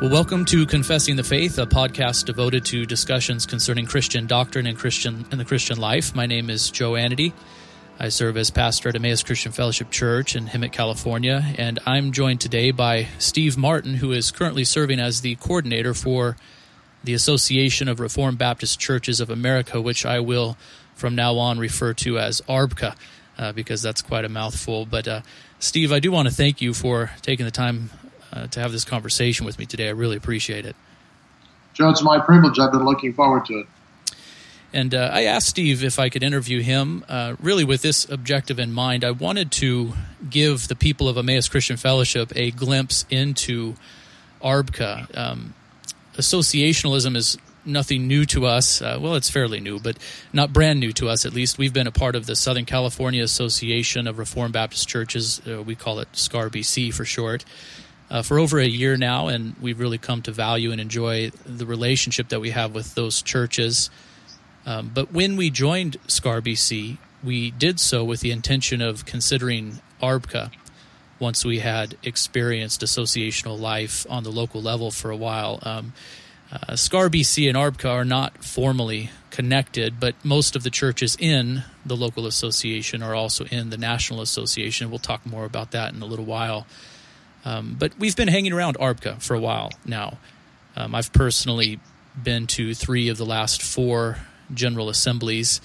Well, welcome to Confessing the Faith, a podcast devoted to discussions concerning Christian doctrine and Christian and the Christian life. My name is Joe Anady. I serve as pastor at Emmaus Christian Fellowship Church in Hemet, California, and I'm joined today by Steve Martin, who is currently serving as the coordinator for the Association of Reformed Baptist Churches of America, which I will from now on refer to as ARBCA, uh, because that's quite a mouthful. But uh, Steve, I do want to thank you for taking the time uh, to have this conversation with me today. I really appreciate it. Joe, it's my privilege. I've been looking forward to it. And uh, I asked Steve if I could interview him, uh, really with this objective in mind. I wanted to give the people of Emmaus Christian Fellowship a glimpse into ARBCA. Um, associationalism is nothing new to us. Uh, well, it's fairly new, but not brand new to us at least. We've been a part of the Southern California Association of Reformed Baptist Churches. Uh, we call it SCARBC for short uh, for over a year now, and we've really come to value and enjoy the relationship that we have with those churches. Um, but when we joined SCARBC, we did so with the intention of considering ARBCA once we had experienced associational life on the local level for a while. Um, uh, SCARBC and ARBCA are not formally connected, but most of the churches in the local association are also in the national association. We'll talk more about that in a little while. Um, but we've been hanging around ARBCA for a while now. Um, I've personally been to three of the last four general assemblies.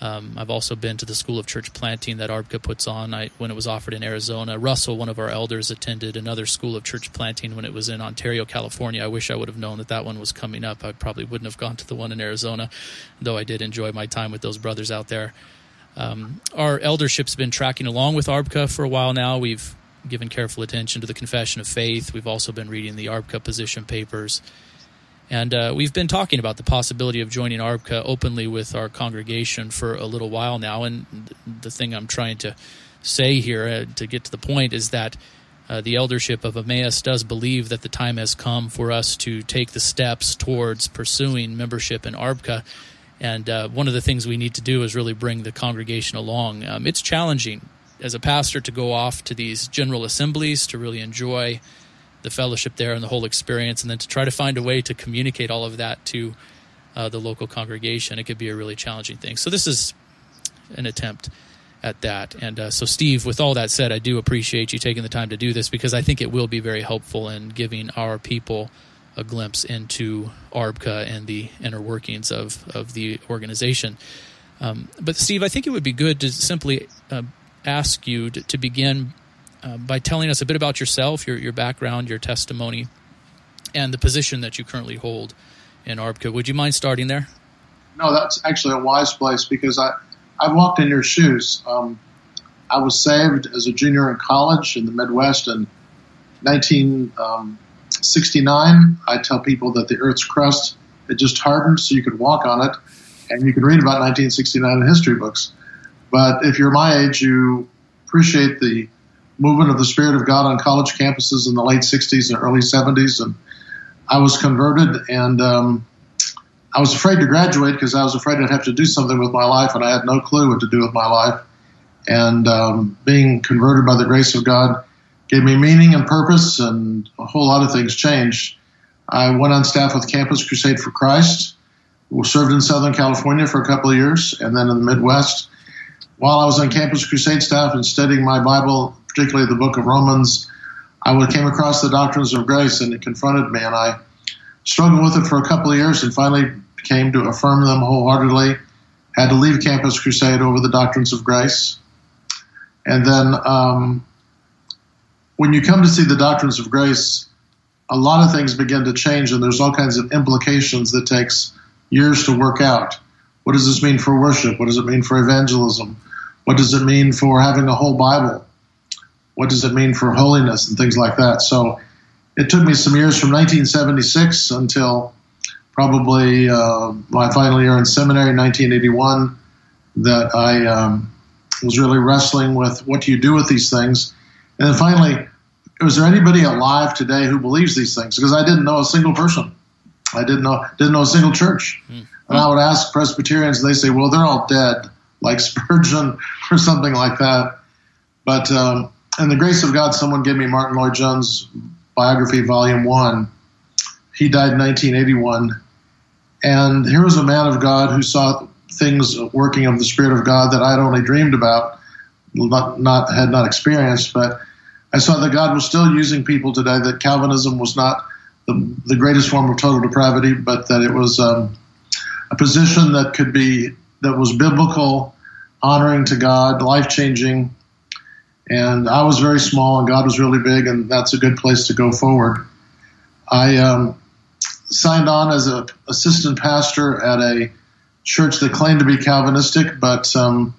Um, I've also been to the School of Church Planting that ARBCA puts on I, when it was offered in Arizona. Russell, one of our elders, attended another School of Church Planting when it was in Ontario, California. I wish I would have known that that one was coming up. I probably wouldn't have gone to the one in Arizona, though I did enjoy my time with those brothers out there. Um, our eldership's been tracking along with ARBCA for a while now. We've given careful attention to the Confession of Faith. We've also been reading the ARBCA position papers. And uh, we've been talking about the possibility of joining ARBCA openly with our congregation for a little while now. And the thing I'm trying to say here uh, to get to the point is that uh, the eldership of Emmaus does believe that the time has come for us to take the steps towards pursuing membership in ARBCA. And uh, one of the things we need to do is really bring the congregation along. Um, it's challenging as a pastor to go off to these general assemblies to really enjoy the fellowship there and the whole experience, and then to try to find a way to communicate all of that to uh, the local congregation. It could be a really challenging thing. So this is an attempt at that. And uh, so, Steve, with all that said, I do appreciate you taking the time to do this because I think it will be very helpful in giving our people a glimpse into ARBCA and the inner workings of, of the organization. Um, but, Steve, I think it would be good to simply uh, ask you to, to begin uh, by telling us a bit about yourself, your, your background, your testimony, and the position that you currently hold in ARBCA. Would you mind starting there? No, that's actually a wise place because I, I walked in your shoes. Um, I was saved as a junior in college in the Midwest in 1969. Um, I tell people that the Earth's crust had just hardened so you could walk on it, and you can read about 1969 in history books. But if you're my age, you appreciate the movement of the Spirit of God on college campuses in the late 60s and early 70s. And I was converted and um, I was afraid to graduate because I was afraid I'd have to do something with my life and I had no clue what to do with my life. And um, being converted by the grace of God gave me meaning and purpose, and a whole lot of things changed. I went on staff with Campus Crusade for Christ, served in Southern California for a couple of years, and then in the Midwest while I was on Campus Crusade staff and studying my Bible, particularly the book of Romans, I came across the doctrines of grace and it confronted me. And I struggled with it for a couple of years and finally came to affirm them wholeheartedly. Had to leave Campus Crusade over the doctrines of grace. And then um, when you come to see the doctrines of grace, a lot of things begin to change and there's all kinds of implications that takes years to work out. What does this mean for worship? What does it mean for evangelism? What does it mean for having a whole Bible? What does it mean for holiness and things like that? So it took me some years from 1976 until probably uh, my final year in seminary, 1981, that I um, was really wrestling with what do you do with these things. And then finally, was there anybody alive today who believes these things? Because I didn't know a single person. I didn't know didn't know a single church. Mm. And I would ask Presbyterians, and they say, "Well, they're all dead." Like Spurgeon or something like that. But um, in the grace of God, someone gave me Martyn Lloyd-Jones' biography, Volume One, he died in 1981. And here was a man of God who saw things working of the Spirit of God that I'd only dreamed about, not, not had not experienced. But I saw that God was still using people today. That Calvinism was not the, the greatest form of total depravity, but that it was um, a position that could be that was biblical, honoring to God, life changing. And I was very small, and God was really big, and that's a good place to go forward. I um, signed on as an assistant pastor at a church that claimed to be Calvinistic, but um,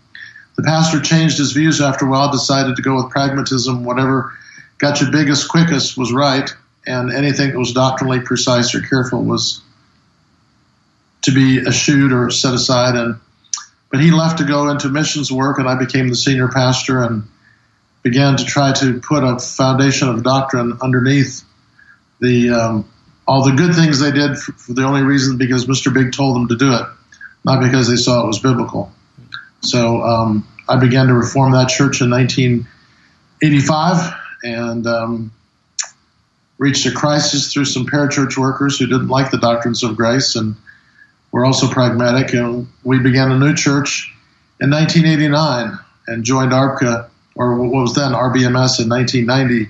the pastor changed his views after a while, decided to go with pragmatism, whatever got you biggest, quickest was right, and anything that was doctrinally precise or careful was to be eschewed or set aside. And but he left to go into missions work, and I became the senior pastor and began to try to put a foundation of doctrine underneath the um, all the good things they did for, for, the only reason because Mr. Big told them to do it, not because they saw it was biblical. So um, I began to reform that church in 1985 and um, reached a crisis through some parachurch workers who didn't like the doctrines of grace and were also pragmatic. And we began a new church in 1989 and joined ARBCA, or what was then RBMS, in 1990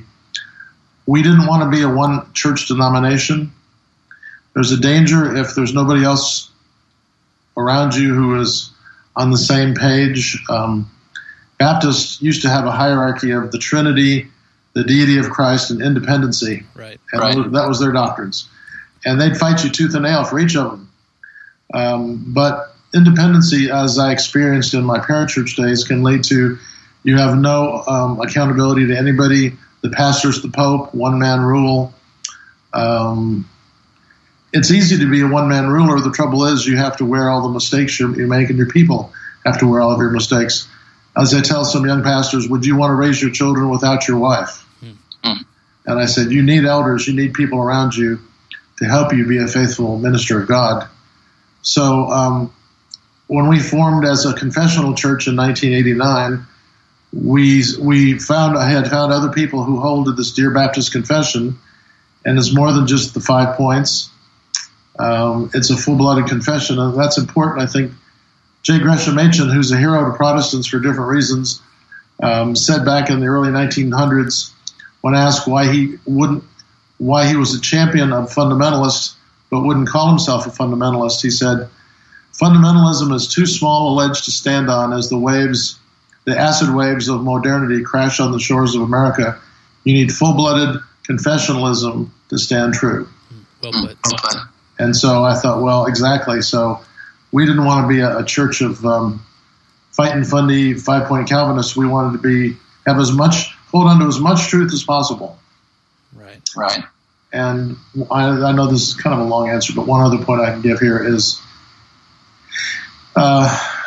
we didn't want to be a one church denomination. There's a danger if there's nobody else around you who is on the same page. Um, Baptists used to have a hierarchy of the Trinity, the deity of Christ, and independency. Right. And right. that was their doctrines. And they'd fight you tooth and nail for each of them. Um, but independency, as I experienced in my parachurch days, can lead to you have no um, accountability to anybody the pastor's the pope, one man rule. Um, it's easy to be a one man ruler. The trouble is, you have to wear all the mistakes you make, and your people have to wear all of your mistakes. As I tell some young pastors, would you want to raise your children without your wife? Mm-hmm. And I said, you need elders, you need people around you to help you be a faithful minister of God. So um, when we formed as a confessional church in 1989, we we found I had found other people who hold to this Dear Baptist Confession, and it's more than just the five points. Um, it's a full-blooded confession, and that's important. I think J. Gresham Machen, who's a hero to Protestants for different reasons, um, said back in the early 1900s when asked why he wouldn't why he was a champion of fundamentalists but wouldn't call himself a fundamentalist. He said, "Fundamentalism is too small a ledge to stand on as the waves." the acid waves of modernity crash on the shores of America. You need full blooded confessionalism to stand true. Well put. And so I thought, well, exactly. So we didn't want to be a, a church of um, fighting fundy five point Calvinists. We wanted to be have as much hold on to as much truth as possible. Right. Right. And I, I know this is kind of a long answer, but one other point I can give here is. Uh,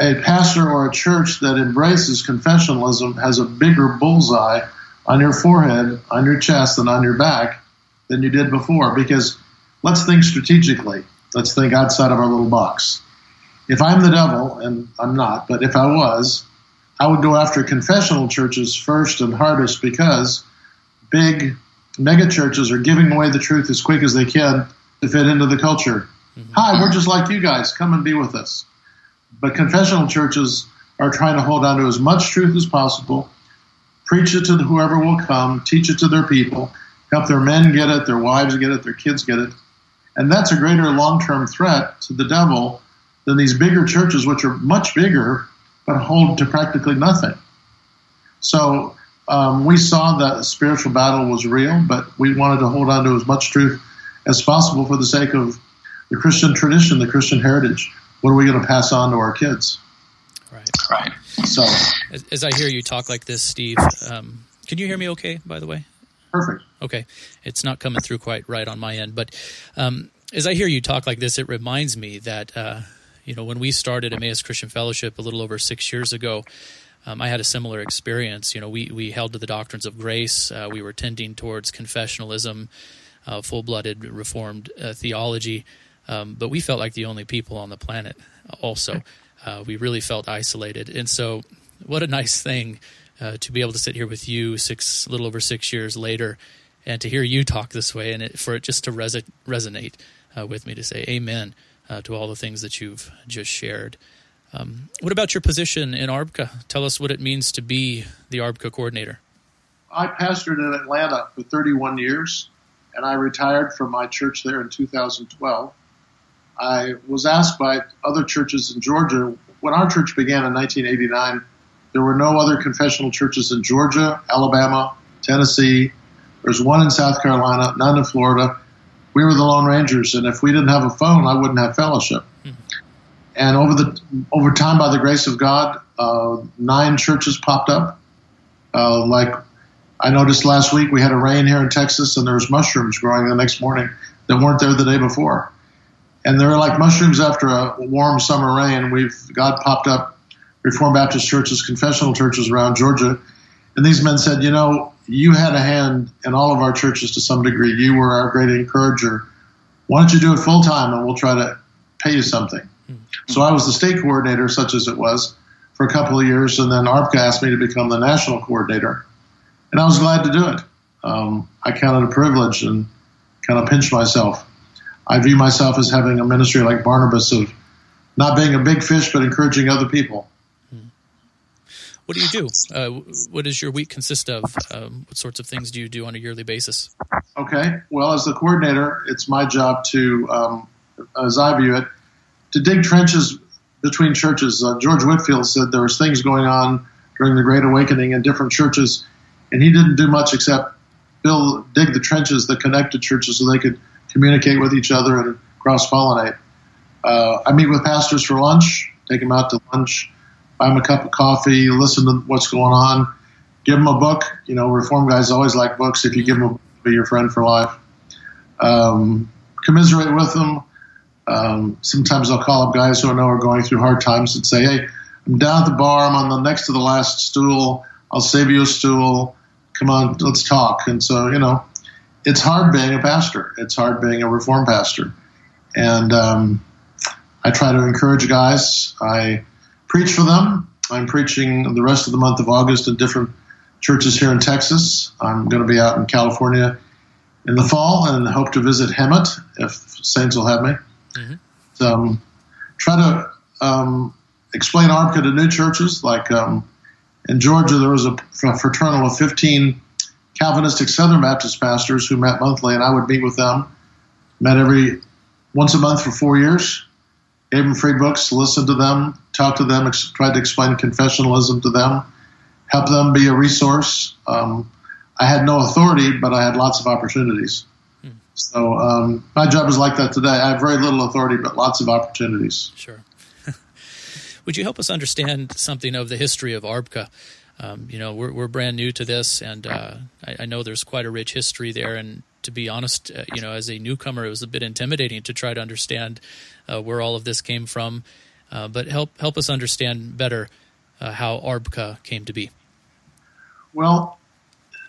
a pastor or a church that embraces confessionalism has a bigger bullseye on your forehead, on your chest, and on your back than you did before. Because let's think strategically. Let's think outside of our little box. If I'm the devil, and I'm not, but if I was, I would go after confessional churches first and hardest because big mega churches are giving away the truth as quick as they can to fit into the culture. Mm-hmm. Hi, we're just like you guys. Come and be with us. But confessional churches are trying to hold on to as much truth as possible, preach it to whoever will come, teach it to their people, help their men get it, their wives get it, their kids get it. And that's a greater long term threat to the devil than these bigger churches, which are much bigger but hold to practically nothing. So um, we saw that a spiritual battle was real, but we wanted to hold on to as much truth as possible for the sake of the Christian tradition, the Christian heritage what are we going to pass on to our kids? Right. Right. So, as, as I hear you talk like this, Steve, um, can you hear me okay, by the way? Perfect. Okay. It's not coming through quite right on my end. But um, as I hear you talk like this, it reminds me that, uh, you know, when we started Emmaus Christian Fellowship a little over six years ago, um, I had a similar experience. You know, we, we held to the doctrines of grace, uh, we were tending towards confessionalism, uh, full blooded Reformed uh, theology. Um, but we felt like the only people on the planet. Also, uh, we really felt isolated, and so what a nice thing uh, to be able to sit here with you six, a little over six years later, and to hear you talk this way, and it, for it just to res- resonate uh, with me to say Amen uh, to all the things that you've just shared. Um, what about your position in ARBCA? Tell us what it means to be the ARBCA coordinator. I pastored in Atlanta for 31 years, and I retired from my church there in 2012. I was asked by other churches in Georgia when our church began in 1989. There were no other confessional churches in Georgia, Alabama, Tennessee. There's one in South Carolina, none in Florida. We were the Lone Rangers, and if we didn't have a phone, I wouldn't have fellowship. And over the over time, by the grace of God, uh, nine churches popped up. Uh, like I noticed last week, we had a rain here in Texas, and there was mushrooms growing the next morning that weren't there the day before. And they're like mushrooms after a warm summer rain. We've God popped up Reformed Baptist churches, confessional churches around Georgia, and these men said, you know, you had a hand in all of our churches to some degree. You were our great encourager. Why don't you do it full time, and we'll try to pay you something. So I was the state coordinator, such as it was, for a couple of years, and then ARBCA asked me to become the national coordinator, and I was glad to do it. Um, I counted a privilege and kind of pinched myself. I view myself as having a ministry like Barnabas of not being a big fish, but encouraging other people. What do you do? Uh, what does your week consist of? Um, what sorts of things do you do on a yearly basis? Okay. Well, as the coordinator, it's my job to, um, as I view it, to dig trenches between churches. Uh, George Whitefield said there was things going on during the Great Awakening in different churches, and he didn't do much except build dig the trenches that connected churches so they could communicate with each other and cross pollinate. Uh, I meet with pastors for lunch, take them out to lunch, buy them a cup of coffee, listen to what's going on, give them a book. You know, reform guys always like books. If you give them a book, be your friend for life. Um, commiserate with them, um, sometimes I'll call up guys who I know are going through hard times and say, "Hey, I'm down at the bar. I'm on the next to the last stool. I'll save you a stool. Come on, let's talk." And so, you know, it's hard being a pastor. It's hard being a reform pastor, and um, I try to encourage guys. I preach for them. I'm preaching the rest of the month of August in different churches here in Texas. I'm going to be out in California in the fall and hope to visit Hemet if Saints will have me. Mm-hmm. Um, try to um, explain ARBCA to new churches. Like um, in Georgia, there was a fraternal of 15 Calvinistic Southern Baptist pastors who met monthly, and I would meet with them. Met every once a month for four years. Gave them free books, listened to them, talked to them, ex- tried to explain confessionalism to them, help them be a resource. Um, I had no authority, but I had lots of opportunities. So um, my job is like that today. I have very little authority, but lots of opportunities. Sure. Would you help us understand something of the history of ARBCA? Um, you know, we're, we're brand new to this, and uh, I, I, know there's quite a rich history there. And to be honest, uh, you know, as a newcomer, it was a bit intimidating to try to understand uh, where all of this came from. Uh, but help help us understand better uh, how ARBCA came to be. Well,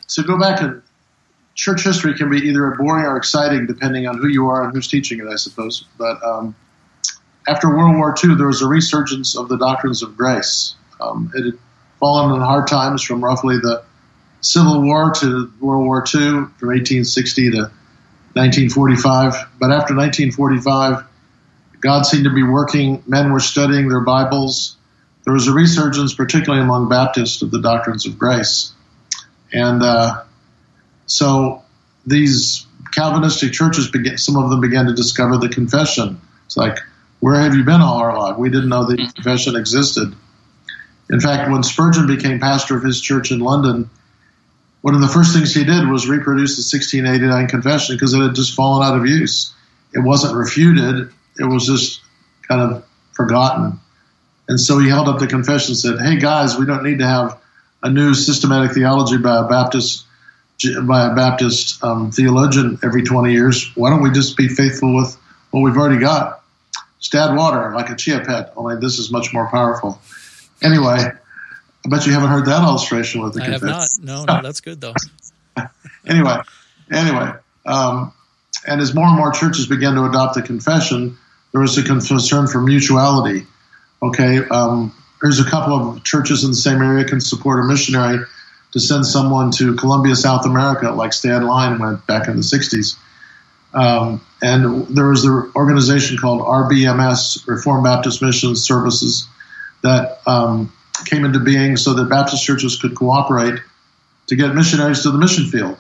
to go back and church history can be either boring or exciting depending on who you are and who's teaching it, I suppose. But um, after World War II, there was a resurgence of the doctrines of grace. Um, it had fallen in hard times from roughly the Civil War to World War II, from 1860 to 1945. But after 1945, God seemed to be working. Men were studying their Bibles. There was a resurgence, particularly among Baptists, of the doctrines of grace. And uh, so these Calvinistic churches began, some of them began to discover the confession. It's like, where have you been all our life? We didn't know the mm-hmm. confession existed. In fact, when Spurgeon became pastor of his church in London, one of the first things he did was reproduce the 1689 confession because it had just fallen out of use. It wasn't refuted, it was just kind of forgotten. And so he held up the confession and said, Hey guys, we don't need to have a new systematic theology by a Baptist by a Baptist um, theologian every 20 years. Why don't we just be faithful with what we've already got? Stad water, like a chia pet, only this is much more powerful. Anyway, I bet you haven't heard that illustration with the I have not. No, no, that's good though. anyway, anyway, um, and as more and more churches began to adopt the confession, there was a concern for mutuality. Okay, um, there's a couple of churches in the same area can support a missionary to send someone to Colombia, South America, like Stan Line went back in the 60s. Um, and there was an organization called RBMS, Reformed Baptist Mission Services, that um, came into being so that Baptist churches could cooperate to get missionaries to the mission field.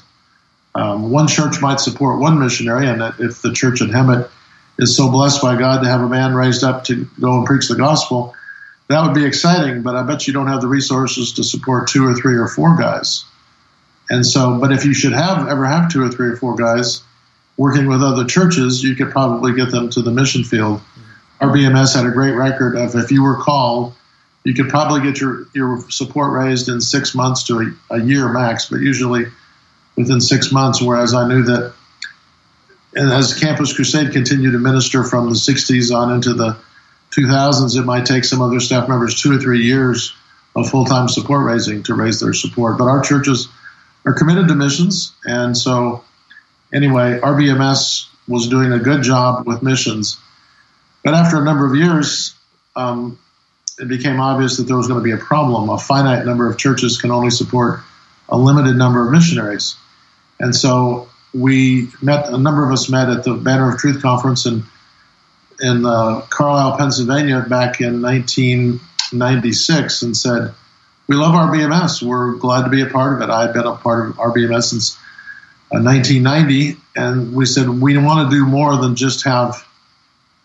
Um, one church might support one missionary, and if the church in Hemet is so blessed by God to have a man raised up to go and preach the gospel, that would be exciting. But I bet you don't have the resources to support two or three or four guys. And so, but if you should have ever have two or three or four guys working with other churches, you could probably get them to the mission field. RBMS had a great record of if you were called, you could probably get your, your support raised in six months to a, a year max, but usually within six months. Whereas I knew that and as Campus Crusade continued to minister from the 60s on into the 2000s, it might take some other staff members two or three years of full time support raising to raise their support. But our churches are committed to missions. And so anyway, RBMS was doing a good job with missions. But after a number of years, um, it became obvious that there was going to be a problem. A finite number of churches can only support a limited number of missionaries. And so we met, a number of us met at the Banner of Truth conference in, in uh, Carlisle, Pennsylvania back in 1996 and said, We love RBMS. We're glad to be a part of it. I've been a part of RBMS since 1990, and we said we want to do more than just have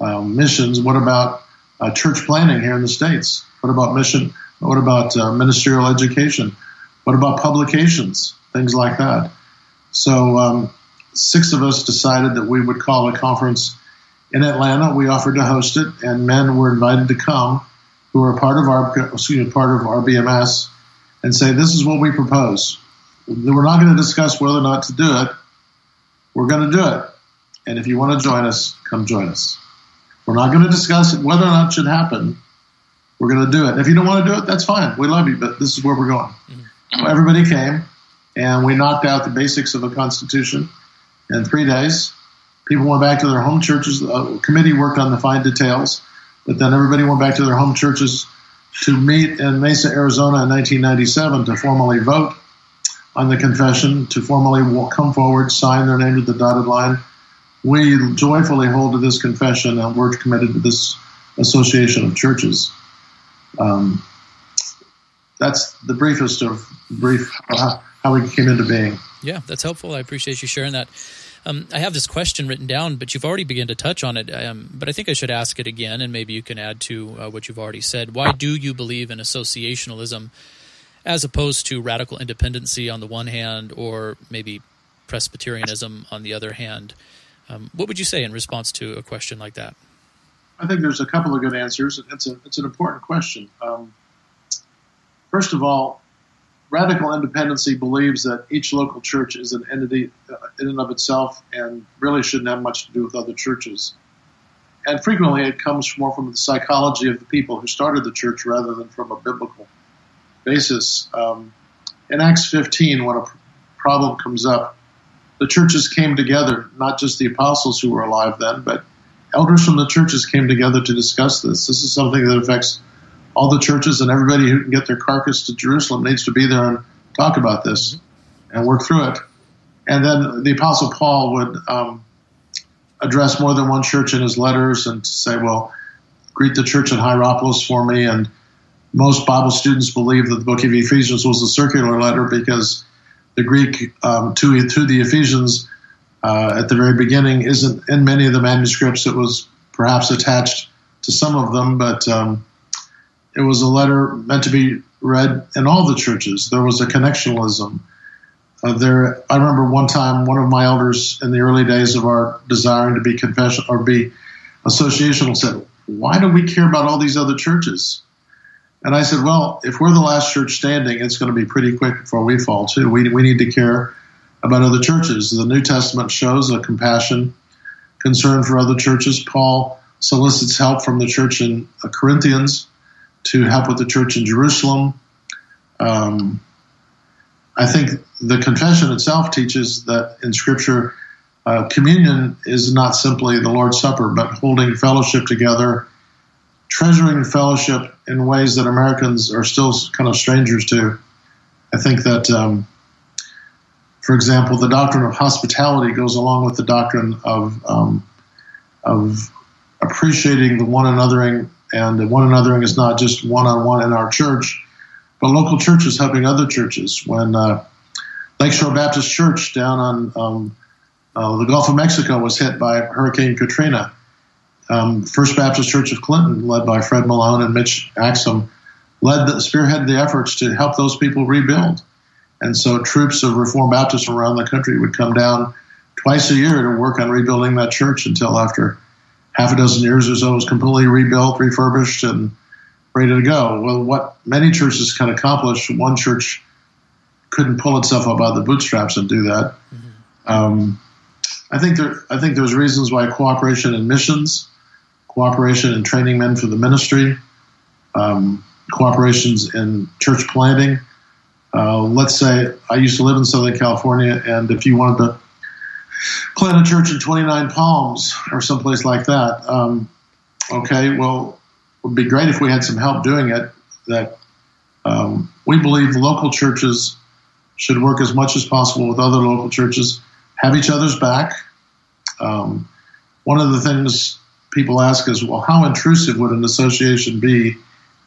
um, missions. What about uh, church planting here in the states? What about mission? What about uh, ministerial education? What about publications? Things like that. So um, six of us decided that we would call a conference in Atlanta. We offered to host it, and men were invited to come who are part of our excuse me, part of RBMS and say, "This is what we propose." We're not going to discuss whether or not to do it. We're going to do it. And if you want to join us, come join us. We're not going to discuss whether or not it should happen. We're going to do it. And if you don't want to do it, that's fine. We love you, but this is where we're going. Mm-hmm. everybody came, and we knocked out the basics of a constitution in three days. People went back to their home churches. The committee worked on the fine details, but then everybody went back to their home churches to meet in Mesa, Arizona in 1997 to formally vote on the confession to formally come forward, sign their name to the dotted line. We joyfully hold to this confession and we're committed to this association of churches. Um, that's the briefest of brief uh, how we came into being. Yeah, that's helpful. I appreciate you sharing that. Um, I have this question written down, but you've already begun to touch on it. Um, but I think I should ask it again, and maybe you can add to uh, what you've already said. Why do you believe in associationalism as opposed to radical independency on the one hand, or maybe Presbyterianism on the other hand. Um, what would you say in response to a question like that? I think there's a couple of good answers. It's, a, it's an important question. Um, first of all, radical independency believes that each local church is an entity uh, in and of itself and really shouldn't have much to do with other churches. And frequently it comes more from the psychology of the people who started the church rather than from a biblical basis. Um, in Acts 15, when a problem comes up, the churches came together, not just the apostles who were alive then, but elders from the churches came together to discuss this. This is something that affects all the churches, and everybody who can get their carcass to Jerusalem needs to be there and talk about this and work through it. And then the apostle Paul would um, address more than one church in his letters and say, well, greet the church in Hierapolis for me and most Bible students believe that the book of Ephesians was a circular letter because the Greek um, to, to the Ephesians uh, at the very beginning isn't in many of the manuscripts. It was perhaps attached to some of them, but um, it was a letter meant to be read in all the churches. There was a connectionalism. Uh, there, I remember one time one of my elders in the early days of our desiring to be confession or be associational said, "Why do we care about all these other churches?" And I said, well, if we're the last church standing, it's going to be pretty quick before we fall too. We, we need to care about other churches. The New Testament shows a compassion, concern for other churches. Paul solicits help from the church in Corinthians to help with the church in Jerusalem. Um, I think the confession itself teaches that in Scripture, uh, communion is not simply the Lord's Supper, but holding fellowship together treasuring fellowship in ways that Americans are still kind of strangers to. I think that, um, for example, the doctrine of hospitality goes along with the doctrine of um, of appreciating the one anothering, and the one anothering is not just one on one in our church, but local churches helping other churches. When uh, Lakeshore Baptist Church down on um, uh, the Gulf of Mexico was hit by Hurricane Katrina. Um, First Baptist Church of Clinton, led by Fred Malone and Mitch Axum, led the, spearheaded the efforts to help those people rebuild. And so troops of Reformed Baptists around the country would come down twice a year to work on rebuilding that church until after half a dozen years or so it was completely rebuilt, refurbished, and ready to go. Well, what many churches can accomplish, one church couldn't pull itself up out of the bootstraps and do that. Mm-hmm. Um, I think there, I think there's reasons why cooperation in missions, cooperation in training men for the ministry, um, cooperations in church planting. Uh, let's say I used to live in Southern California, and if you wanted to plant a church in 29 Palms or someplace like that, um, okay, well, it would be great if we had some help doing it. That um, we believe local churches should work as much as possible with other local churches, have each other's back. Um, one of the things people ask is, well, how intrusive would an association be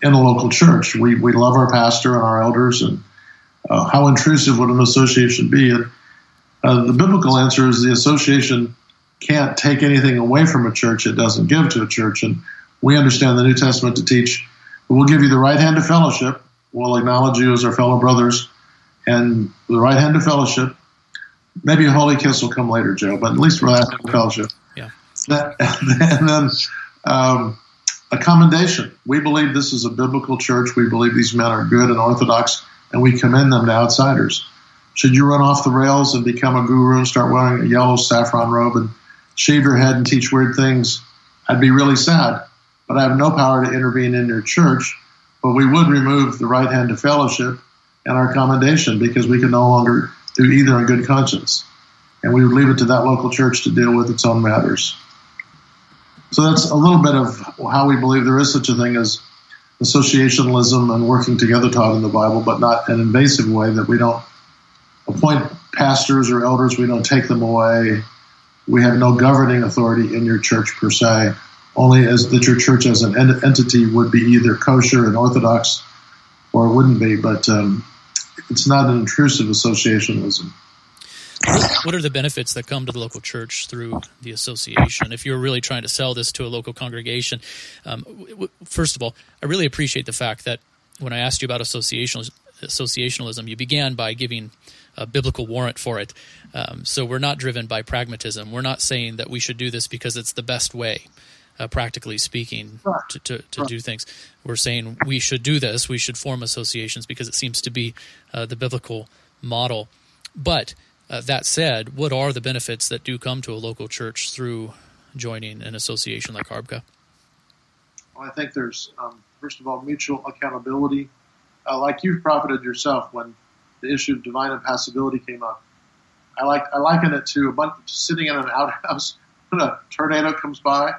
in a local church? We, we love our pastor and our elders, and uh, how intrusive would an association be? And uh, the biblical answer is the association can't take anything away from a church it doesn't give to a church. And we understand the New Testament to teach we'll give you the right hand of fellowship. We'll acknowledge you as our fellow brothers and the right hand of fellowship. Maybe a holy kiss will come later, Joe, but at least of fellowship. Yeah. and then um, a commendation. We believe this is a biblical church. We believe these men are good and orthodox, and we commend them to outsiders. Should you run off the rails and become a guru and start wearing a yellow saffron robe and shave your head and teach weird things, I'd be really sad. But I have no power to intervene in your church. But we would remove the right hand of fellowship and our commendation because we can no longer do either in good conscience. And we would leave it to that local church to deal with its own matters. So that's a little bit of how we believe there is such a thing as associationalism and working together taught in the Bible, but not an invasive way that we don't appoint pastors or elders, we don't take them away. We have no governing authority in your church per se, only as that your church as an entity would be either kosher and orthodox or it wouldn't be. But um, it's not an intrusive associationalism. What are the benefits that come to the local church through the association? If you're really trying to sell this to a local congregation, um, first of all, I really appreciate the fact that when I asked you about associationalism, associationalism you began by giving a biblical warrant for it. Um, so we're not driven by pragmatism. We're not saying that we should do this because it's the best way uh, practically speaking, to, to, to do things. We're saying we should do this. We should form associations because it seems to be uh, the biblical model. But uh, that said, what are the benefits that do come to a local church through joining an association like ARBCA? Well, I think there's, um, first of all, mutual accountability. Uh, like you've profited yourself when the issue of divine impassibility came up. I like I liken it to a bunch sitting in an outhouse when a tornado comes by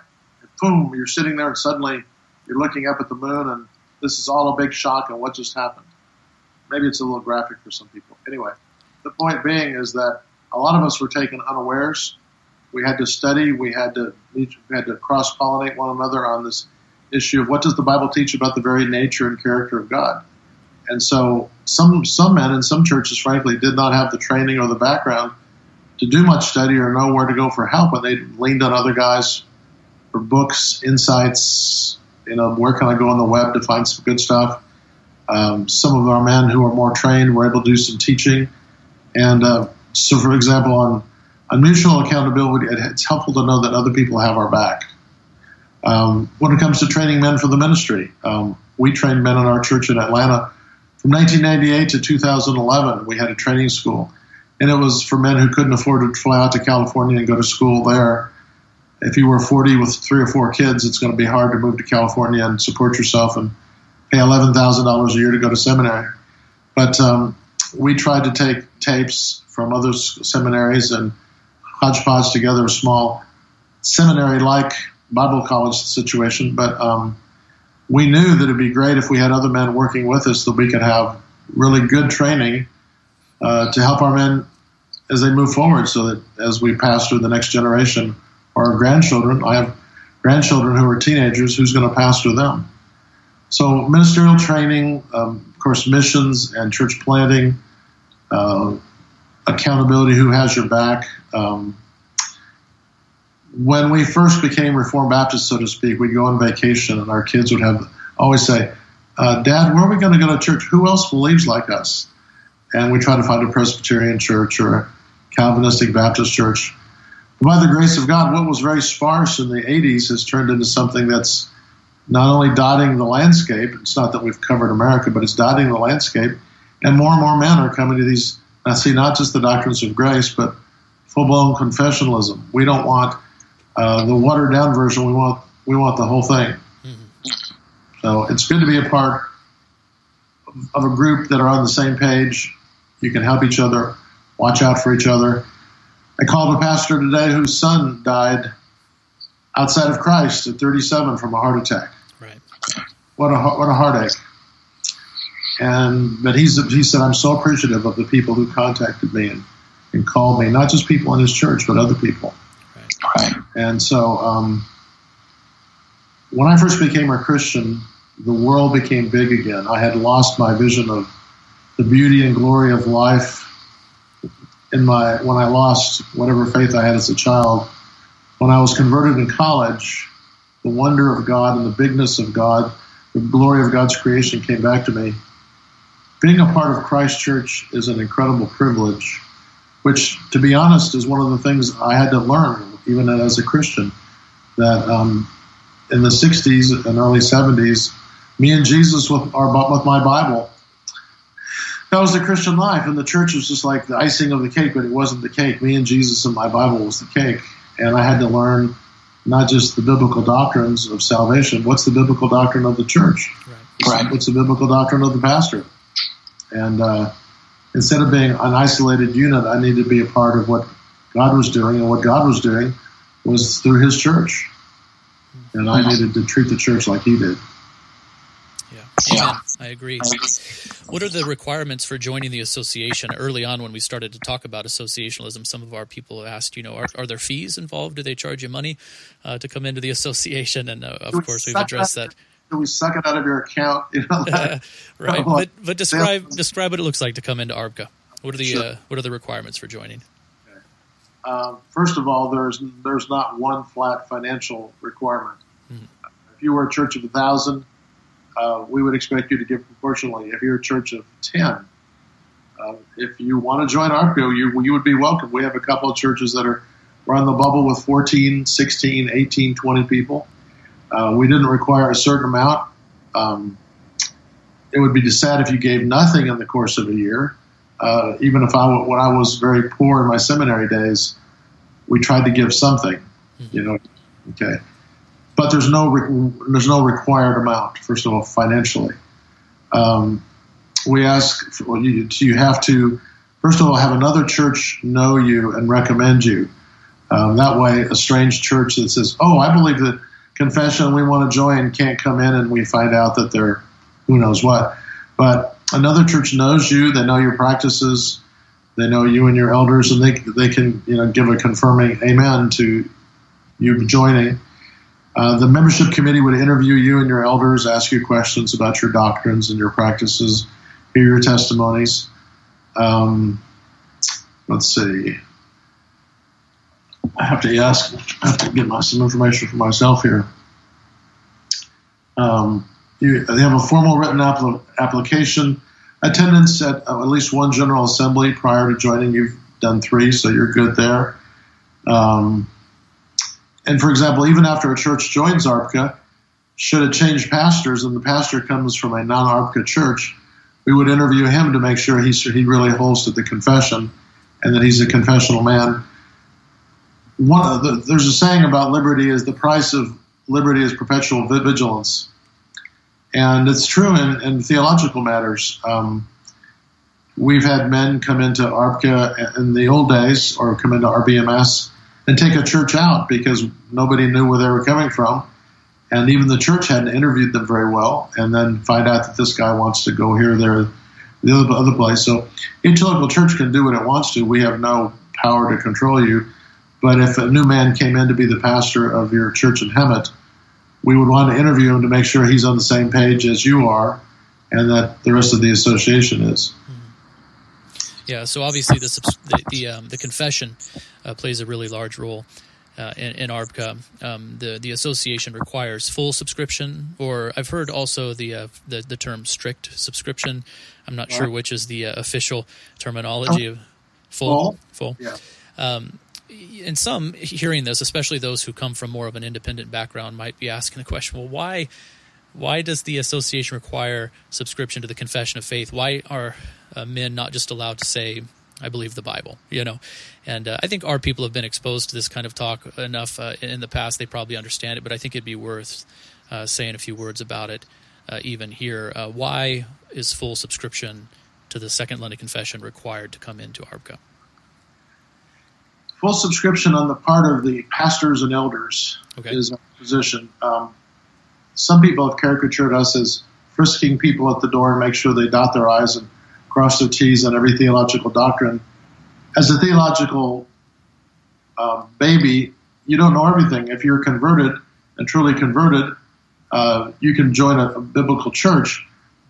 and boom, you're sitting there and suddenly you're looking up at the moon and this is all a big shock and what just happened. Maybe it's a little graphic for some people. Anyway, the point being is that a lot of us were taken unawares. We had to study. We had to we had to cross pollinate one another on this issue of what does the Bible teach about the very nature and character of God. And so some some men in some churches, frankly, did not have the training or the background to do much study or know where to go for help, and they leaned on other guys for books, insights. You know, where can I go on the web to find some good stuff? Um, some of our men who are more trained were able to do some teaching. And uh, so, for example, on, on mutual accountability, it's helpful to know that other people have our back. Um, when it comes to training men for the ministry, um, we trained men in our church in Atlanta from 1998 to 2011. We had a training school, and it was for men who couldn't afford to fly out to California and go to school there if you were 40 with three or four kids, it's going to be hard to move to California and support yourself and pay $11,000 a year to go to seminary. But um, we tried to take tapes from other seminaries and hodgepodge together a small seminary like Bible college situation. But um, we knew that it'd be great if we had other men working with us that we could have really good training uh, to help our men as they move forward so that as we pass through the next generation our grandchildren, I have grandchildren who are teenagers, who's going to pass pastor them? So, ministerial training, um, of course, missions and church planting, uh, accountability, who has your back. Um, when we first became Reformed Baptists, so to speak, we'd go on vacation and our kids would have always say, uh, Dad, where are we going to go to church? Who else believes like us? And we try to find a Presbyterian church or a Calvinistic Baptist church. But by the grace of God, what was very sparse in the 80s has turned into something that's not only dotting the landscape, it's not that we've covered America, but it's dotting the landscape. And more and more men are coming to these, I see not just the doctrines of grace, but full blown confessionalism. We don't want uh, the watered down version, we want, we want the whole thing. Mm-hmm. So it's good to be a part of a group that are on the same page. You can help each other, watch out for each other. I called a pastor today whose son died outside of Christ at 37 from a heart attack. Right. What a what a heartache. And but he's he said I'm so appreciative of the people who contacted me and, and called me, not just people in his church, but other people. Right. And so um, when I first became a Christian, the world became big again. I had lost my vision of the beauty and glory of life in my when I lost whatever faith I had as a child. When I was converted in college, the wonder of God and the bigness of God, the glory of God's creation came back to me. Being a part of Christ Church is an incredible privilege, which, to be honest, is one of the things I had to learn, even as a Christian, that um, in the 60s and early 70s, me and Jesus with, our, with my Bible that was the Christian life, and the church was just like the icing of the cake, but it wasn't the cake. Me and Jesus and my Bible was the cake, and I had to learn not just the biblical doctrines of salvation. What's the biblical doctrine of the church? Right. right. What's the biblical doctrine of the pastor? And uh, instead of being an isolated unit, I need to be a part of what God was doing, and what God was doing was through His church, and I needed to treat the church like He did. Yeah. Yeah. I agree. What are the requirements for joining the association? Early on, when we started to talk about associationalism, some of our people asked, you know, are, are there fees involved? Do they charge you money uh, to come into the association? And uh, of we course, we've addressed that. Do we suck it out of your account? You know, uh, right. But but describe describe what it looks like to come into ARBCA. What are the sure. Uh, what are the requirements for joining? Um, first of all, there's there's not one flat financial requirement. Mm-hmm. If you were a church of a thousand uh, we would expect you to give proportionally. If you're a church of 10, uh, if you want to join ARBCA, you, you would be welcome. We have a couple of churches that are on the bubble with 14, 16, 18, 20 people. Uh, we didn't require a certain amount. Um, it would be sad if you gave nothing in the course of a year. Uh, even if I, when I was very poor in my seminary days, we tried to give something, you know. Okay but there's no re- there's no required amount. First of all, financially, um, we ask for, well, you, you have to first of all have another church know you and recommend you. Um, that way, a strange church that says, "Oh, I believe that confession we want to join," can't come in, and we find out that they're who knows what. But another church knows you; they know your practices, they know you and your elders, and they they can you know give a confirming amen to you joining. Uh, the membership committee would interview you and your elders, ask you questions about your doctrines and your practices, hear your testimonies. Um, let's see. I have to ask. I have to get my, some information for myself here. Um, they have a formal written apl- application. Attendance at uh, at least one general assembly prior to joining. You've done three, so you're good there. Um, and for example, even after a church joins ARBCA, should it change pastors and the pastor comes from a non ARBCA church, we would interview him to make sure he, he really holds to the confession and that he's a confessional man. One the, there's a saying about liberty is the price of liberty is perpetual vigilance. And it's true in, in theological matters. Um, we've had men come into ARBCA in the old days or come into RBMS and take a church out because nobody knew where they were coming from. And even the church hadn't interviewed them very well, and then find out that this guy wants to go here, there, the other, other place. So each local church can do what it wants to. We have no power to control you. But if a new man came in to be the pastor of your church in Hemet, we would want to interview him to make sure he's on the same page as you are and that the rest of the association is. Yeah, so obviously the the the, um, the confession uh, plays a really large role uh, in, in ARBCA. Um, the the association requires full subscription, or I've heard also the uh, the, the term strict subscription. I'm not sure which is the uh, official terminology of full full. full. Yeah. Um, and some hearing this, especially those who come from more of an independent background, might be asking the question: Well, why? Why does the association require subscription to the Confession of Faith? Why are uh, men not just allowed to say, I believe the Bible, you know. And uh, I think our people have been exposed to this kind of talk enough uh, in the past; they probably understand it. But I think it'd be worth uh, saying a few words about it, uh, even here. Uh, why is full subscription to the Second London Confession required to come into ARBCA? Full subscription on the part of the pastors and elders okay. is our position. Um, some people have caricatured us as frisking people at the door and make sure they dot their I's and cross their T's on every theological doctrine. As a theological uh, baby, you don't know everything. If you're converted and truly converted, uh, you can join a, a, biblical church,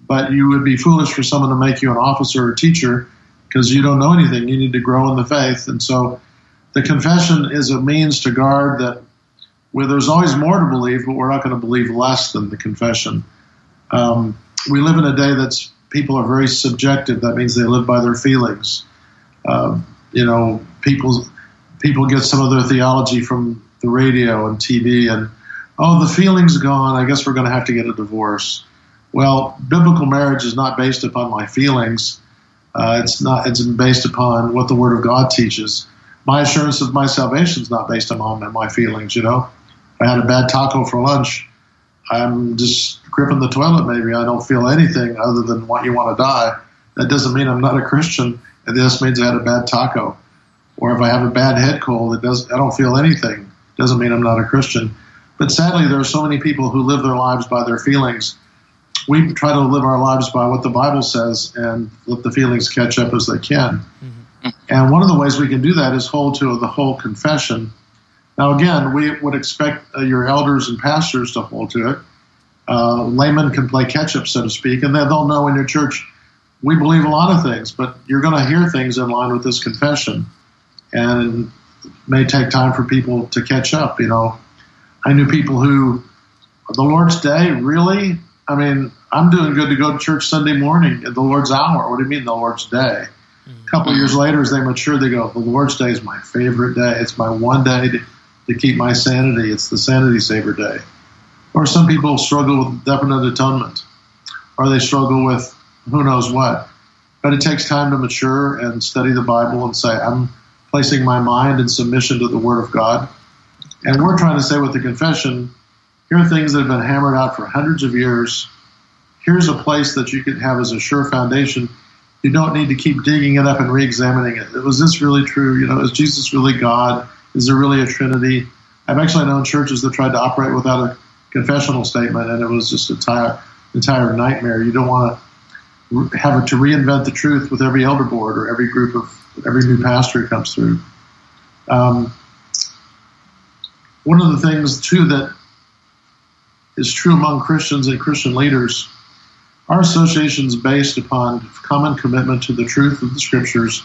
but you would be foolish for someone to make you an officer or teacher because you don't know anything. You need to grow in the faith. And so the confession is a means to guard that where there's always more to believe, but we're not going to believe less than the confession. Um, we live in a day that's people are very subjective. That means they live by their feelings. Um, you know, people people get some of their theology from the radio and TV, and oh, the feeling's gone. I guess we're going to have to get a divorce. Well, biblical marriage is not based upon my feelings. Uh, it's not. It's based upon what the Word of God teaches. My assurance of my salvation is not based upon my feelings. You know, I had a bad taco for lunch. I'm just gripping the toilet. Maybe I don't feel anything other than what you want to die. That doesn't mean I'm not a Christian. It just means I had a bad taco. Or if I have a bad head cold, it does. I don't feel anything. Doesn't mean I'm not a Christian. But sadly, there are so many people who live their lives by their feelings. We try to live our lives by what the Bible says and let the feelings catch up as they can. Mm-hmm. And one of the ways we can do that is hold to the whole confession now, again, we would expect uh, your elders and pastors to hold to it. Uh, laymen can play catch up, so to speak, and they'll know in your church, we believe a lot of things, but you're going to hear things in line with this confession. And it may take time for people to catch up. You know, I knew people who, the Lord's Day, really? I mean, I'm doing good to go to church Sunday morning at the Lord's hour. What do you mean, the Lord's Day? A couple years later, as they mature, they go, The Lord's Day is my favorite day. It's my one day to to keep my sanity. It's the sanity saver day. Or some people struggle with definite atonement, or they struggle with who knows what. But it takes time to mature and study the Bible and say, I'm placing my mind in submission to the Word of God. And we're trying to say with the confession, here are things that have been hammered out for hundreds of years. Here's a place that you can have as a sure foundation. You don't need to keep digging it up and re examining it. Was this really true? You know, is Jesus really God? Is there really a Trinity? I've actually known churches that tried to operate without a confessional statement, and it was just a entire, entire nightmare. You don't want to have to reinvent the truth with every elder board or every group of every new pastor who comes through. Um, one of the things too that is true among Christians and Christian leaders, our association is based upon common commitment to the truth of the Scriptures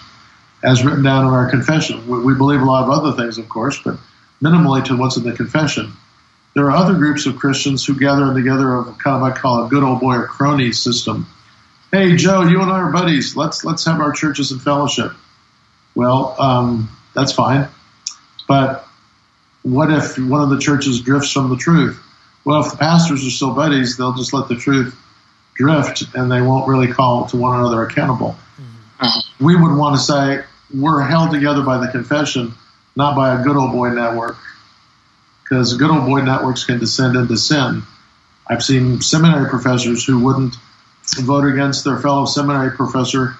as written down in our confession. We, believe a lot of other things, of course, but minimally to what's in the confession. There are other groups of Christians who gather together of kind of I call a good old boy or crony system. Hey Joe, you and I are buddies. Let's let's have our churches in fellowship. Well, um, that's fine, but what if one of the churches drifts from the truth? Well, if the pastors are still buddies, they'll just let the truth drift, and they won't really call to one another accountable. Mm-hmm. We would want to say, we're held together by the confession, not by a good old boy network. Because good old boy networks can descend into sin. I've seen seminary professors who wouldn't vote against their fellow seminary professor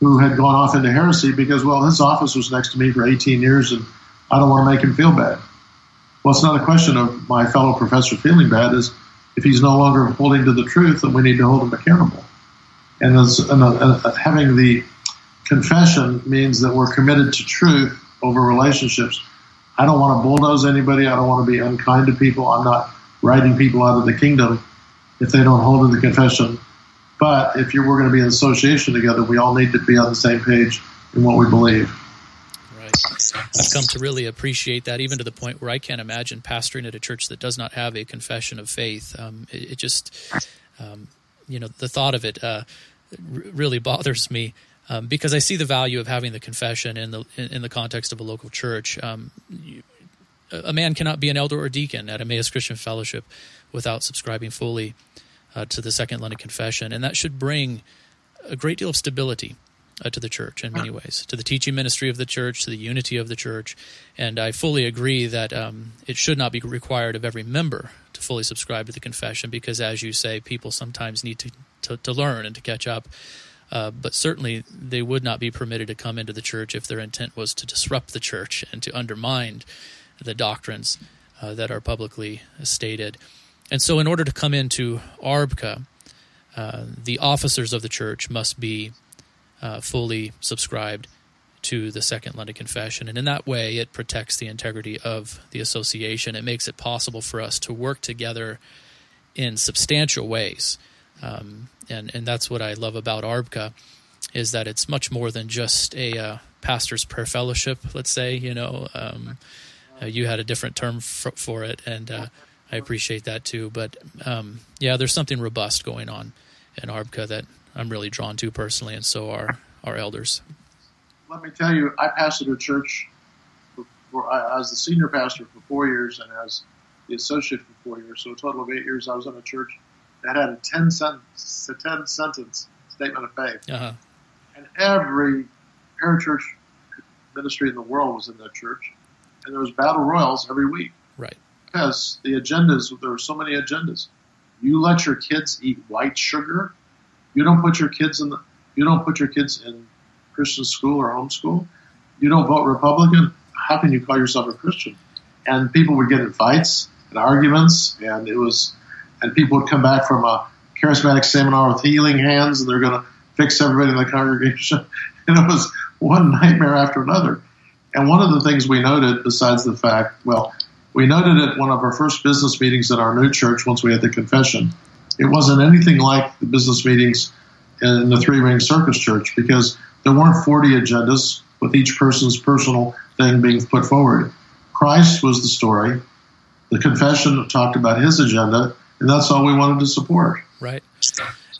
who had gone off into heresy because, well, his office was next to me for 18 years and I don't want to make him feel bad. Well, it's not a question of my fellow professor feeling bad. Is if he's no longer holding to the truth, then we need to hold him accountable. And, as, and uh, having the confession means that we're committed to truth over relationships. I don't want to bulldoze anybody. I don't want to be unkind to people. I'm not writing people out of the kingdom if they don't hold to the confession. But if we're going to be in association together, we all need to be on the same page in what we believe. I've come to really appreciate that, even to the point where I can't imagine pastoring at a church that does not have a confession of faith. Um, it, it, just, um, you know, the thought of it uh, r- really bothers me. Um, because I see the value of having the confession in the in, in the context of a local church. Um, you, a man cannot be an elder or deacon at Emmaus Christian Fellowship without subscribing fully uh, to the Second London Confession, and that should bring a great deal of stability uh, to the church in many ways, to the teaching ministry of the church, to the unity of the church. And I fully agree that um, it should not be required of every member to fully subscribe to the confession, because as you say, people sometimes need to to, to learn and to catch up. Uh, but certainly, they would not be permitted to come into the church if their intent was to disrupt the church and to undermine the doctrines uh, that are publicly stated. And so, in order to come into ARBCA, uh, the officers of the church must be uh, fully subscribed to the Second London Confession. And in that way, it protects the integrity of the association. It makes it possible for us to work together in substantial ways. Um, and, and that's what I love about ARBCA is that it's much more than just a uh, pastor's prayer fellowship, let's say, you know. Um, uh, you had a different term for, for it, and uh, I appreciate that too. But um, yeah, there's something robust going on in ARBCA that I'm really drawn to personally, and so are our elders. Let me tell you, I pastored a church for, for, as the senior pastor for four years and as the associate for four years. So a total of eight years, I was in a church that had a ten sentence, a ten sentence statement of faith, uh-huh. and every parachurch ministry in the world was in that church, and there was battle royals every week. Right because the agendas, there are so many agendas. You let your kids eat white sugar. You don't put your kids in the, you don't put your kids in Christian school or homeschool. You don't vote Republican. How can you call yourself a Christian? And people would get in fights and arguments, and it was, and people would come back from a charismatic seminar with healing hands, and they're going to fix everybody in the congregation. And it was one nightmare after another. And one of the things we noted, besides the fact, well, we noted at one of our first business meetings at our new church once we had the confession. It wasn't anything like the business meetings in the Three Ring Circus Church because there weren't 40 agendas with each person's personal thing being put forward. Christ was the story. The confession talked about his agenda, and that's all we wanted to support. Right.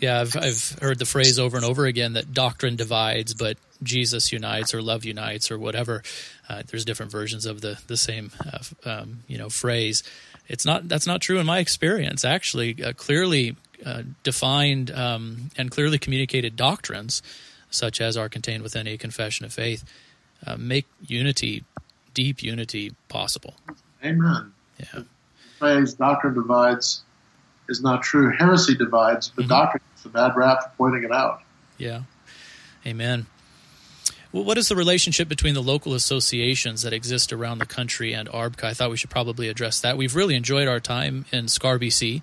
Yeah, I've, I've heard the phrase over and over again that doctrine divides, but Jesus unites or love unites or whatever. Uh, there's different versions of the the same uh, um, you know phrase. It's not that's not true in my experience. Actually, uh, clearly uh, defined um, and clearly communicated doctrines, such as are contained within a confession of faith, uh, make unity, deep unity, possible. Amen. Yeah. The phrase "doctrine divides" is not true. Heresy divides, but mm-hmm. doctrine gets a bad rap for pointing it out. Yeah. Amen. What is the relationship between the local associations that exist around the country and ARBCA? I thought we should probably address that. We've really enjoyed our time in SCARBC.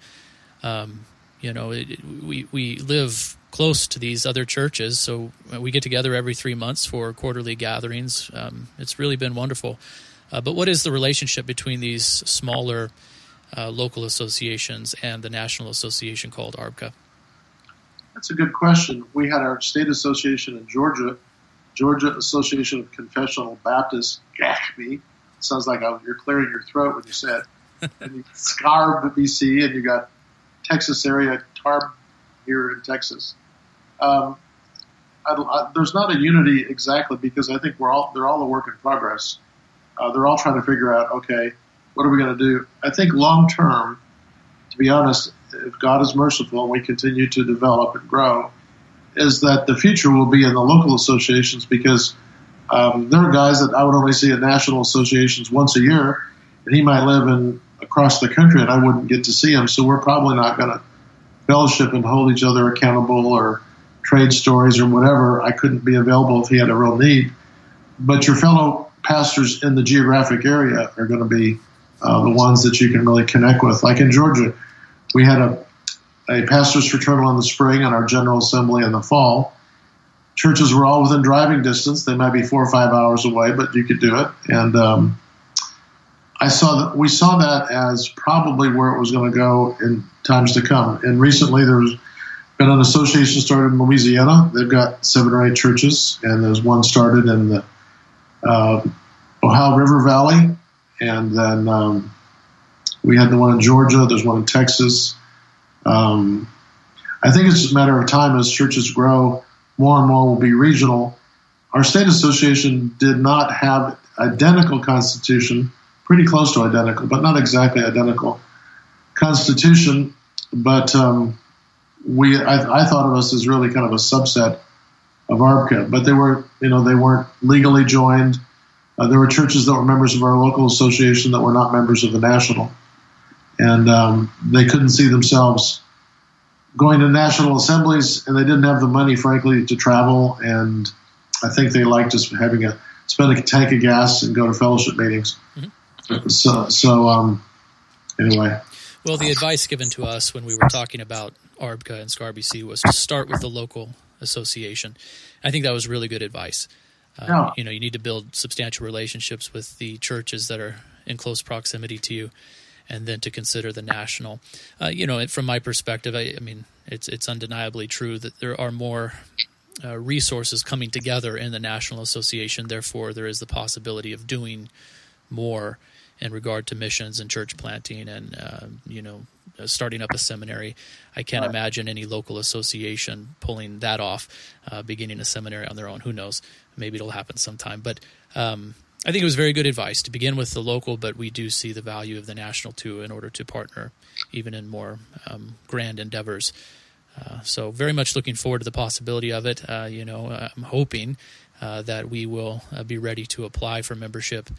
Um, you know, it, we we live close to these other churches, so we get together every three months for quarterly gatherings. Um, it's really been wonderful. Uh, but what is the relationship between these smaller uh, local associations and the national association called ARBCA? That's a good question. We had our state association in Georgia Georgia Association of Confessional Baptists, GACB. Sounds like you're clearing your throat when you say it. and you SCARB, BC, and you got Texas area, TARB here in Texas. Um, I, I, there's not a unity exactly because I think we're all they're all a work in progress. Uh, they're all trying to figure out, okay, what are we going to do? I think long term, to be honest, if God is merciful and we continue to develop and grow, is that the future will be in the local associations because um, there are guys that I would only see at national associations once a year, and he might live in across the country, and I wouldn't get to see him. So we're probably not going to fellowship and hold each other accountable or trade stories or whatever. I couldn't be available if he had a real need. But your fellow pastors in the geographic area are going to be uh, the ones that you can really connect with. Like in Georgia, we had a a pastor's fraternal in the spring and our general assembly in the fall. Churches were all within driving distance. They might be four or five hours away, but you could do it. And um, I saw that we saw that as probably where it was going to go in times to come. And recently, there's been an association started in Louisiana. They've got seven or eight churches, and there's one started in the uh, Ohio River Valley, and then um, we had the one in Georgia. There's one in Texas. Um, I think it's just a matter of time as churches grow. More and more will be regional. Our state association did not have identical constitution, pretty close to identical, but not exactly identical constitution. But um, we, I, I, thought of us as really kind of a subset of ARBCA. But they were, you know, they weren't legally joined. Uh, there were churches that were members of our local association that were not members of the national and um, they couldn't see themselves going to national assemblies, and they didn't have the money, frankly, to travel. And I think they liked just having a spend a tank of gas and go to fellowship meetings. Mm-hmm. So, so um, anyway. Well, the advice given to us when we were talking about ARBCA and SCARBC was to start with the local association. I think that was really good advice. Uh, yeah. You know, you need to build substantial relationships with the churches that are in close proximity to you and then to consider the national. Uh, you know, from my perspective, I, I, mean, it's it's undeniably true that there are more uh, resources coming together in the national association. Therefore, there is the possibility of doing more in regard to missions and church planting, and uh, you know, uh, starting up a seminary. I can't right. imagine any local association pulling that off, uh, beginning a seminary on their own. Who knows? Maybe it'll happen sometime, but. Um, I think it was very good advice to begin with the local, but we do see the value of the national too in order to partner even in more um, grand endeavors. Uh, so very much looking forward to the possibility of it. Uh, you know, I'm hoping uh, that we will uh, be ready to apply for membership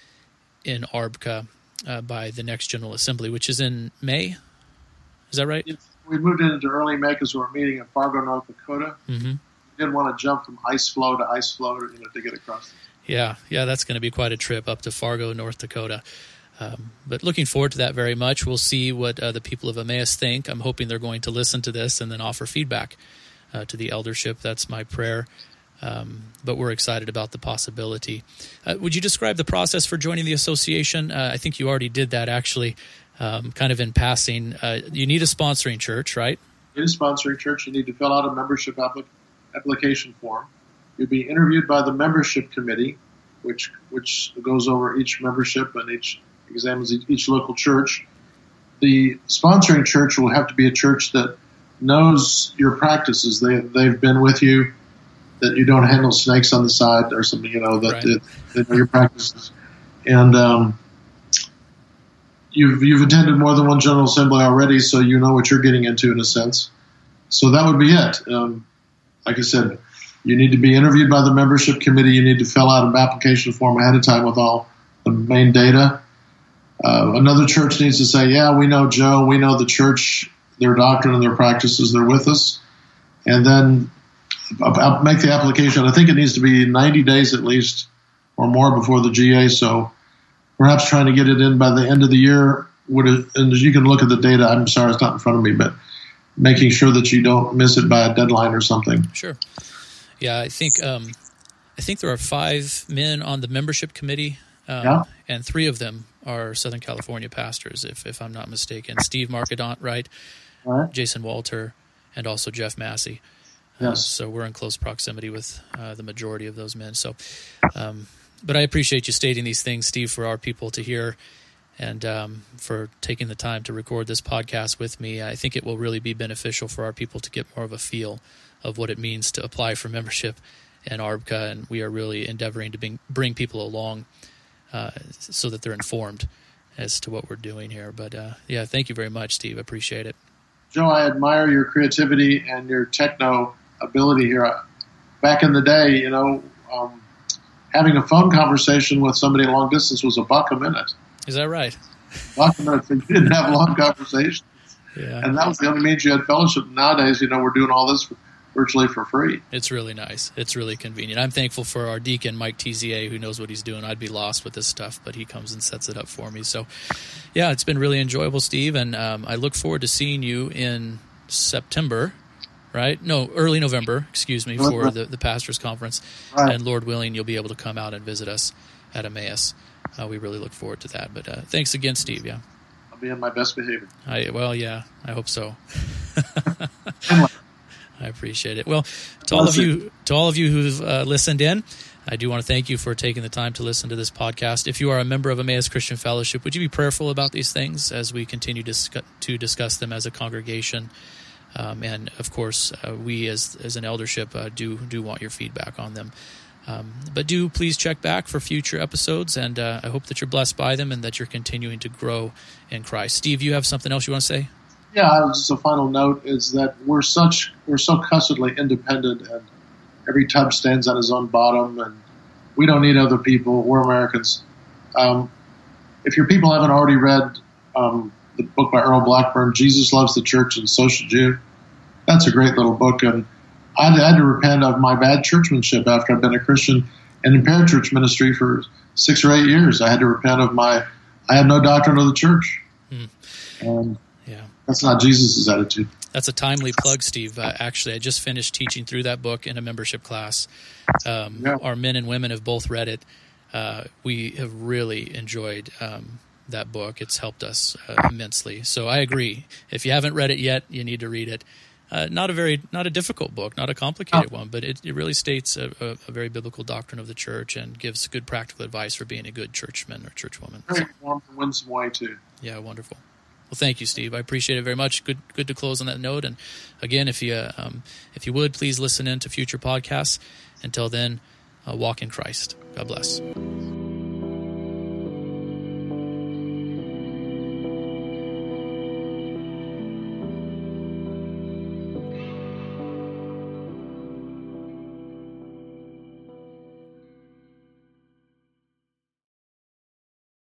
in ARBCA uh, by the next General Assembly, which is in May. Is that right? We moved into early May because we're meeting in Fargo, North Dakota. Mm-hmm. We didn't want to jump from ice floe to ice floe, you know, to get across. Yeah, yeah, that's going to be quite a trip up to Fargo, North Dakota. Um, but looking forward to that very much. We'll see what uh, the people of Emmaus think. I'm hoping they're going to listen to this and then offer feedback uh, to the eldership. That's my prayer. Um, but we're excited about the possibility. Uh, would you describe the process for joining the association? Uh, I think you already did that actually, um, kind of in passing. Uh, you need a sponsoring church, right? You need a sponsoring church. You need to fill out a membership application form. You'll be interviewed by the membership committee, which which goes over each membership and each examines each local church. The sponsoring church will have to be a church that knows your practices. They they've been with you, that you don't handle snakes on the side or something. You know that right. they, they, know your practices, and um, you've you've attended more than one general assembly already, so you know what you're getting into in a sense. So that would be it. Um, like I said, you need to be interviewed by the membership committee. You need to fill out an application form ahead of time with all the main data. Uh, another church needs to say, "Yeah, we know Joe. We know the church, their doctrine and their practices. They're with us." And then make the application. I think it needs to be 90 days at least or more before the GA. So perhaps trying to get it in by the end of the year would. And you can look at the data. I'm sorry, it's not in front of me, but making sure that you don't miss it by a deadline or something. Sure. Yeah, I think um, I think there are five men on the membership committee, um, yeah. and three of them are Southern California pastors, if if I'm not mistaken. Steve Marcadant, right? right. Jason Walter, and also Jeff Massey. Uh, yes. Uh, so we're in close proximity with uh, the majority of those men. So, um, but I appreciate you stating these things, Steve, for our people to hear and um, for taking the time to record this podcast with me. I think it will really be beneficial for our people to get more of a feel of what it means to apply for membership in ARBCA, and we are really endeavoring to bring, bring people along uh, so that they're informed as to what we're doing here. But uh, yeah, thank you very much, Steve. Appreciate it. Joe, I admire your creativity and your techno ability here. Back in the day, you know, um, having a phone conversation with somebody long distance was a buck a minute. Is that right? minute. You didn't have long conversations. Yeah. And that was the only means you had fellowship. Nowadays, you know, we're doing all this virtually for free. It's really nice. It's really convenient. I'm thankful for our deacon, Mike TZA, who knows what he's doing. I'd be lost with this stuff, but he comes and sets it up for me. So, yeah, it's been really enjoyable, Steve, and um, I look forward to seeing you in September, right? No, early November, excuse me, for the, the pastors' conference. Right. And Lord willing, you'll be able to come out and visit us at Emmaus. Uh, we really look forward to that. But uh, thanks again, Steve. Yeah. I'll be in my best behavior. I, well, yeah, I hope so. I appreciate it. Well, to all of you, to all of you who've uh, listened in, I do want to thank you for taking the time to listen to this podcast. If you are a member of Emmaus Christian Fellowship, would you be prayerful about these things as we continue discuss, to discuss them as a congregation? Um, and of course, uh, we as as an eldership uh, do do want your feedback on them. Um, but do please check back for future episodes, and uh, I hope that you're blessed by them and that you're continuing to grow in Christ. Steve, you have something else you want to say? Yeah, just a final note is that we're such we're so cussedly independent, and every tub stands on his own bottom, and we don't need other people. We're Americans. Um, if your people haven't already read um, the book by Earl Blackburn, Jesus Loves the Church, and So Should You, that's a great little book, and I had to repent of my bad churchmanship after I've been a Christian and in parachurch ministry for six or eight years. I had to repent of my I had no doctrine of the church, and Yeah. that's not Jesus' attitude. That's a timely plug, Steve. Uh, actually, I just finished teaching through that book in a membership class. Um, Yeah. Our men and women have both read it. Uh, we have really enjoyed um, that book. It's helped us uh, immensely. So I agree. If you haven't read it yet, you need to read it. Uh, not a very, not a difficult book, not a complicated one, but it, it really states a, a, a very biblical doctrine of the church and gives good practical advice for being a good churchman or churchwoman. Very warm and winsome way too. Yeah, wonderful. Well, thank you, Steve. I appreciate it very much. Good, good to close on that note. And again, if you uh, um, if you would please listen in to future podcasts. Until then, uh, walk in Christ. God bless.